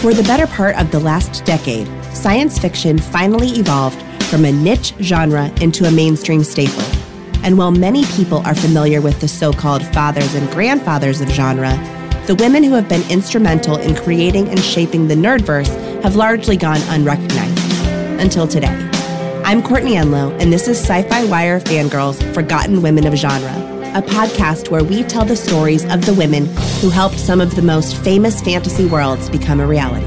For the better part of the last decade, science fiction finally evolved from a niche genre into a mainstream staple. And while many people are familiar with the so called fathers and grandfathers of genre, the women who have been instrumental in creating and shaping the nerdverse have largely gone unrecognized. Until today. I'm Courtney Enlow, and this is Sci Fi Wire Fangirls Forgotten Women of Genre a podcast where we tell the stories of the women who helped some of the most famous fantasy worlds become a reality.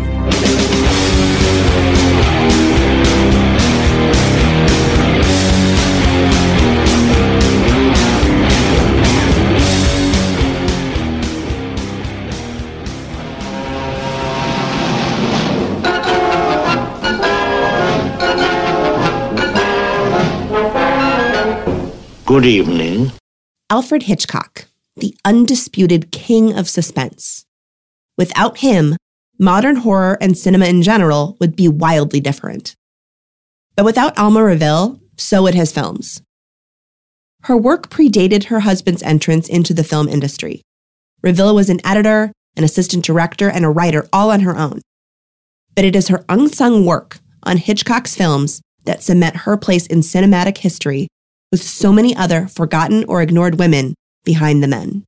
Good evening. Alfred Hitchcock, the undisputed king of suspense. Without him, modern horror and cinema in general would be wildly different. But without Alma Reville, so would his films. Her work predated her husband's entrance into the film industry. Reville was an editor, an assistant director, and a writer all on her own. But it is her unsung work on Hitchcock's films that cement her place in cinematic history with so many other forgotten or ignored women behind the men.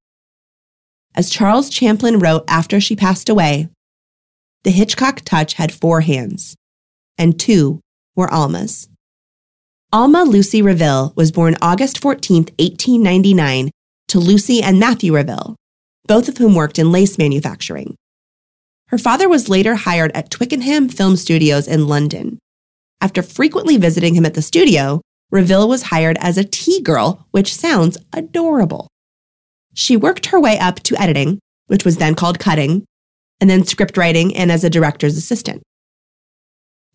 As Charles Champlin wrote after she passed away, the Hitchcock touch had four hands, and two were Alma's. Alma Lucy Reville was born August 14, 1899, to Lucy and Matthew Reville, both of whom worked in lace manufacturing. Her father was later hired at Twickenham Film Studios in London. After frequently visiting him at the studio, Reville was hired as a tea girl, which sounds adorable. She worked her way up to editing, which was then called cutting, and then script writing and as a director's assistant.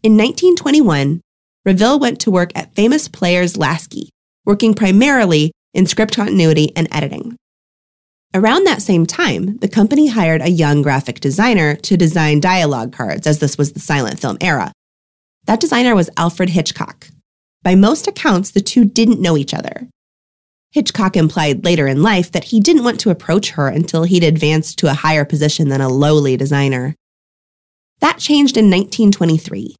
In 1921, Reville went to work at famous Players Lasky, working primarily in script continuity and editing. Around that same time, the company hired a young graphic designer to design dialogue cards, as this was the silent film era. That designer was Alfred Hitchcock, by most accounts, the two didn't know each other. Hitchcock implied later in life that he didn't want to approach her until he'd advanced to a higher position than a lowly designer. That changed in 1923.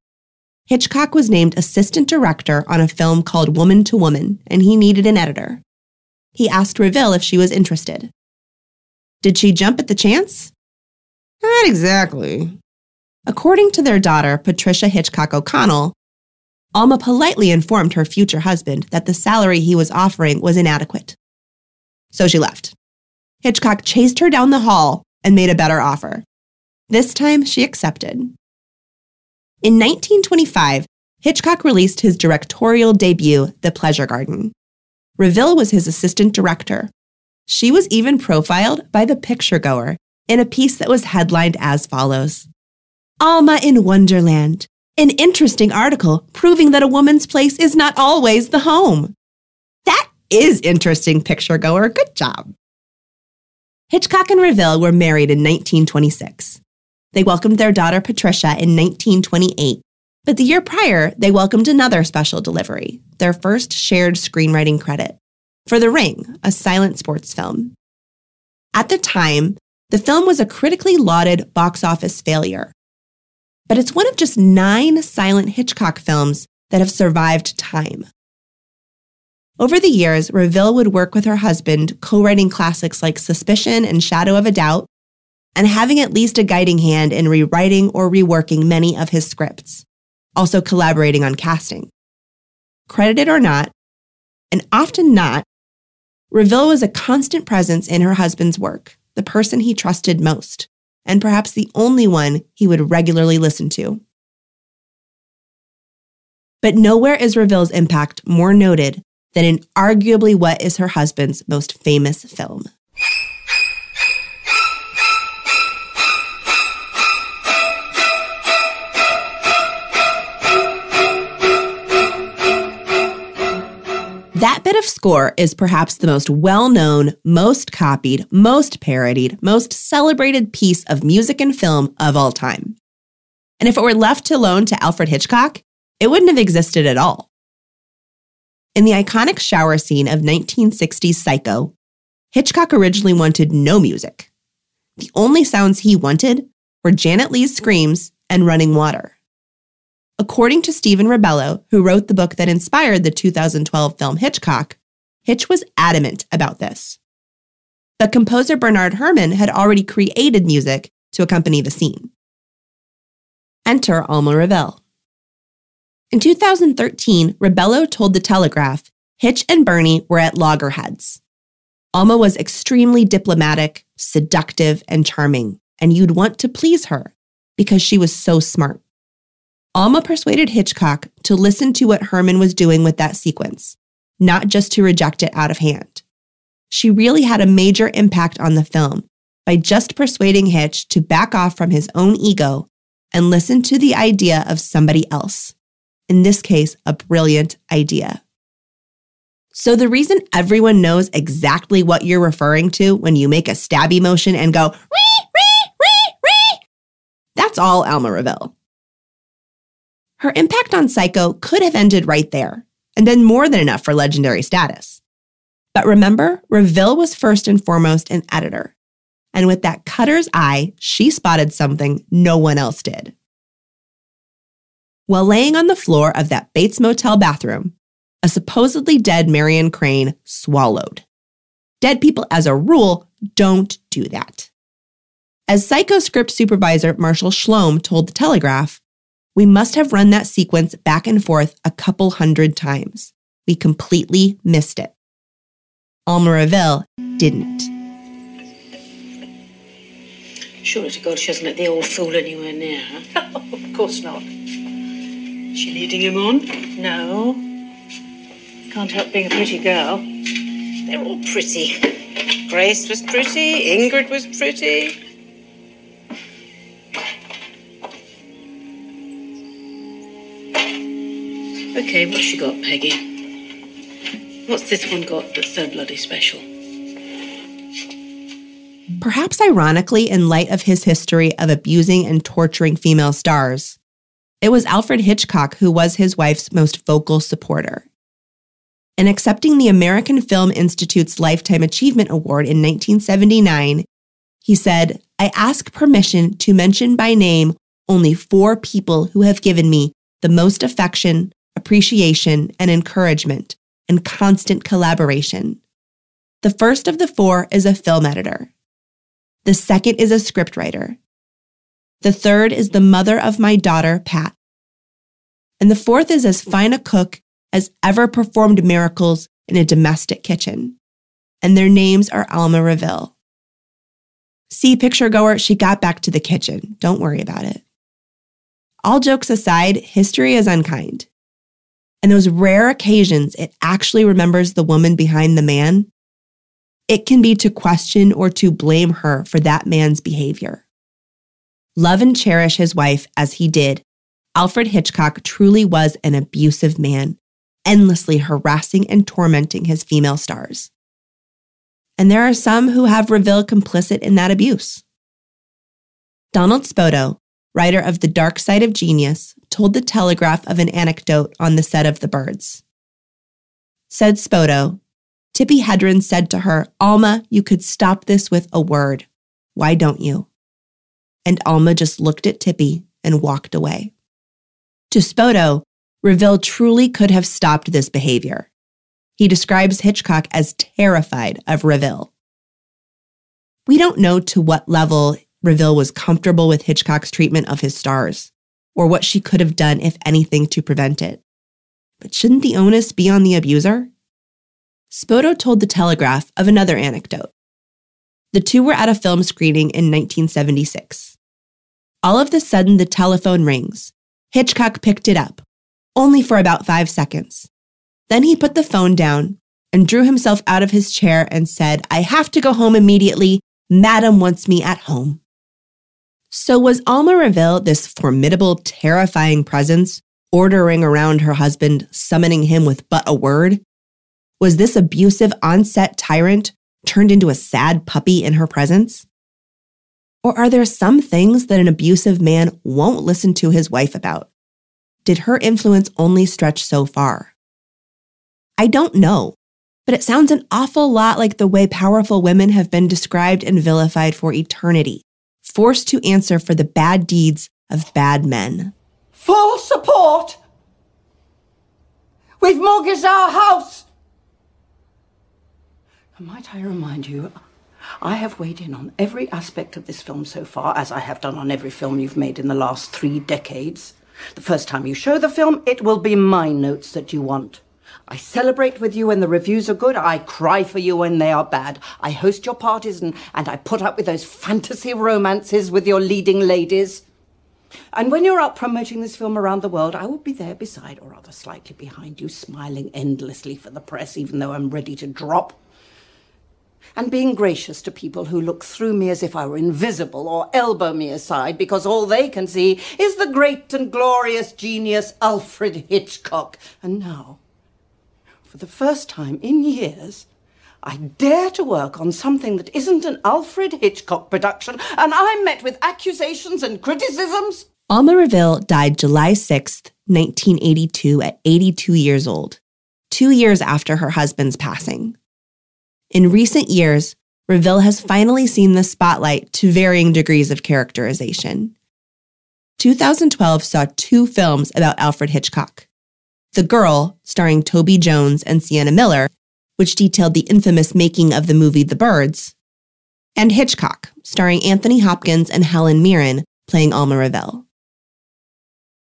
Hitchcock was named assistant director on a film called Woman to Woman, and he needed an editor. He asked Reville if she was interested. Did she jump at the chance? Not exactly. According to their daughter, Patricia Hitchcock O'Connell, Alma politely informed her future husband that the salary he was offering was inadequate. So she left. Hitchcock chased her down the hall and made a better offer. This time she accepted. In 1925, Hitchcock released his directorial debut, The Pleasure Garden. Reville was his assistant director. She was even profiled by the Picturegoer in a piece that was headlined as follows Alma in Wonderland, an interesting article proving that a woman's place is not always the home. That is interesting, Picturegoer. Good job. Hitchcock and Reville were married in 1926. They welcomed their daughter Patricia in 1928, but the year prior, they welcomed another special delivery, their first shared screenwriting credit, for The Ring, a silent sports film. At the time, the film was a critically lauded box office failure, but it's one of just nine silent Hitchcock films that have survived time. Over the years, Reville would work with her husband, co writing classics like Suspicion and Shadow of a Doubt, and having at least a guiding hand in rewriting or reworking many of his scripts, also collaborating on casting. Credited or not, and often not, Reville was a constant presence in her husband's work, the person he trusted most and perhaps the only one he would regularly listen to. But nowhere is Reville's impact more noted than in arguably what is her husband's most famous film. Score is perhaps the most well known, most copied, most parodied, most celebrated piece of music and film of all time. And if it were left alone to Alfred Hitchcock, it wouldn't have existed at all. In the iconic shower scene of 1960s Psycho, Hitchcock originally wanted no music. The only sounds he wanted were Janet Leigh's screams and running water. According to Stephen Rebello, who wrote the book that inspired the 2012 film Hitchcock, Hitch was adamant about this. The composer Bernard Herrmann had already created music to accompany the scene. Enter Alma Reville. In 2013, Rebello told The Telegraph Hitch and Bernie were at loggerheads. Alma was extremely diplomatic, seductive, and charming, and you'd want to please her because she was so smart. Alma persuaded Hitchcock to listen to what Herrmann was doing with that sequence, not just to reject it out of hand. She really had a major impact on the film by just persuading Hitch to back off from his own ego and listen to the idea of somebody else. In this case, a brilliant idea. So, the reason everyone knows exactly what you're referring to when you make a stabby motion and go, ree, ree, ree, ree, that's all Alma Reville. Her impact on Psycho could have ended right there and then more than enough for legendary status. But remember, Reville was first and foremost an editor. And with that cutter's eye, she spotted something no one else did. While laying on the floor of that Bates Motel bathroom, a supposedly dead Marion Crane swallowed. Dead people, as a rule, don't do that. As Psycho script supervisor Marshall Schlom told The Telegraph, we must have run that sequence back and forth a couple hundred times. We completely missed it. Alma Reville didn't. Surely to God she hasn't let the old fool anywhere near her. of course not. Is She leading him on? No. Can't help being a pretty girl. They're all pretty. Grace was pretty, Ingrid was pretty. Okay, what's she got, Peggy? What's this one got that's so bloody special? Perhaps ironically, in light of his history of abusing and torturing female stars, it was Alfred Hitchcock who was his wife's most vocal supporter. In accepting the American Film Institute's Lifetime Achievement Award in 1979, he said, I ask permission to mention by name only four people who have given me the most affection, appreciation, and encouragement, and constant collaboration. The first of the four is a film editor. The second is a scriptwriter. The third is the mother of my daughter, Pat. And the fourth is as fine a cook as ever performed miracles in a domestic kitchen. And their names are Alma Reville. See, Picturegoer, she got back to the kitchen. Don't worry about it. All jokes aside, history is unkind. And those rare occasions it actually remembers the woman behind the man, it can be to question or to blame her for that man's behavior. Love and cherish his wife as he did, Alfred Hitchcock truly was an abusive man, endlessly harassing and tormenting his female stars. And there are some who have Reville complicit in that abuse. Donald Spoto, writer of The Dark Side of Genius, told the Telegraph of an anecdote on the set of The Birds. Said Spoto, Tippi Hedren said to her, Alma, you could stop this with a word. Why don't you? And Alma just looked at Tippi and walked away. To Spoto, Reville truly could have stopped this behavior. He describes Hitchcock as terrified of Reville. We don't know to what level Reville was comfortable with Hitchcock's treatment of his stars, or what she could have done, if anything, to prevent it. But shouldn't the onus be on the abuser? Spoto told The Telegraph of another anecdote. The two were at a film screening in 1976. All of a sudden, the telephone rings. Hitchcock picked it up, only for about five seconds. Then he put the phone down and drew himself out of his chair and said, I have to go home immediately. Madam wants me at home. So was Alma Reville this formidable, terrifying presence, ordering around her husband, summoning him with but a word? Was this abusive on-set tyrant turned into a sad puppy in her presence? Or are there some things that an abusive man won't listen to his wife about? Did her influence only stretch so far? I don't know, but it sounds an awful lot like the way powerful women have been described and vilified for eternity, forced to answer for the bad deeds of bad men. Full support! We've mortgaged our house! Might I remind you, I have weighed in on every aspect of this film so far, as I have done on every film you've made in the last three decades. The first time you show the film, it will be my notes that you want. I celebrate with you when the reviews are good. I cry for you when they are bad. I host your parties and, and I put up with those fantasy romances with your leading ladies. And when you're out promoting this film around the world, I will be there beside, or rather slightly behind you, smiling endlessly for the press, even though I'm ready to drop and being gracious to people who look through me as if I were invisible or elbow me aside because all they can see is the great and glorious genius Alfred Hitchcock. And now, for the first time in years, I dare to work on something that isn't an Alfred Hitchcock production, and I'm met with accusations and criticisms. Alma Reville died July 6th, 1982, at 82 years old, two years after her husband's passing. In recent years, Reville has finally seen the spotlight to varying degrees of characterization. 2012 saw two films about Alfred Hitchcock The Girl, starring Toby Jones and Sienna Miller, which detailed the infamous making of the movie The Birds, and Hitchcock, starring Anthony Hopkins and Helen Mirren, playing Alma Reville.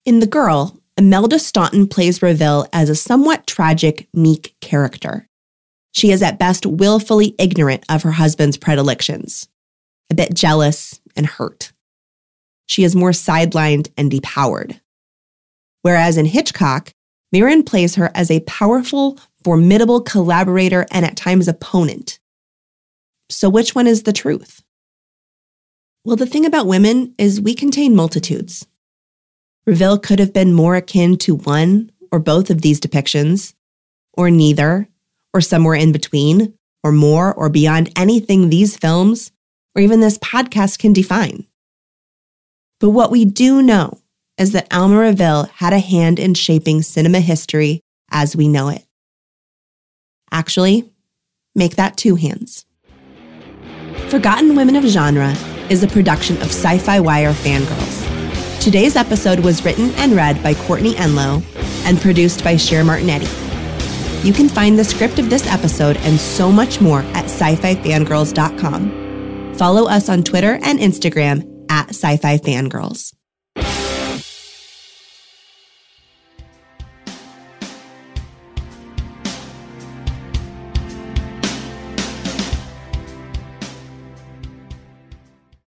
In The Girl, Imelda Staunton plays Reville as a somewhat tragic, meek character. She is at best willfully ignorant of her husband's predilections, a bit jealous and hurt. She is more sidelined and depowered. Whereas in Hitchcock, Mirren plays her as a powerful, formidable collaborator and at times opponent. So, which one is the truth? Well, the thing about women is we contain multitudes. Reville could have been more akin to one or both of these depictions, or neither, or somewhere in between, or more or beyond anything these films or even this podcast can define. But what we do know is that Alma Reville had a hand in shaping cinema history as we know it. Actually, make that two hands. Forgotten Women of Genre is a production of Sci Fi Wire Fangirls. Today's episode was written and read by Courtney Enlow and produced by Cher Martinetti. You can find the script of this episode and so much more at sci-fi fangirls.com. Follow us on Twitter and Instagram at sci-fi fangirls.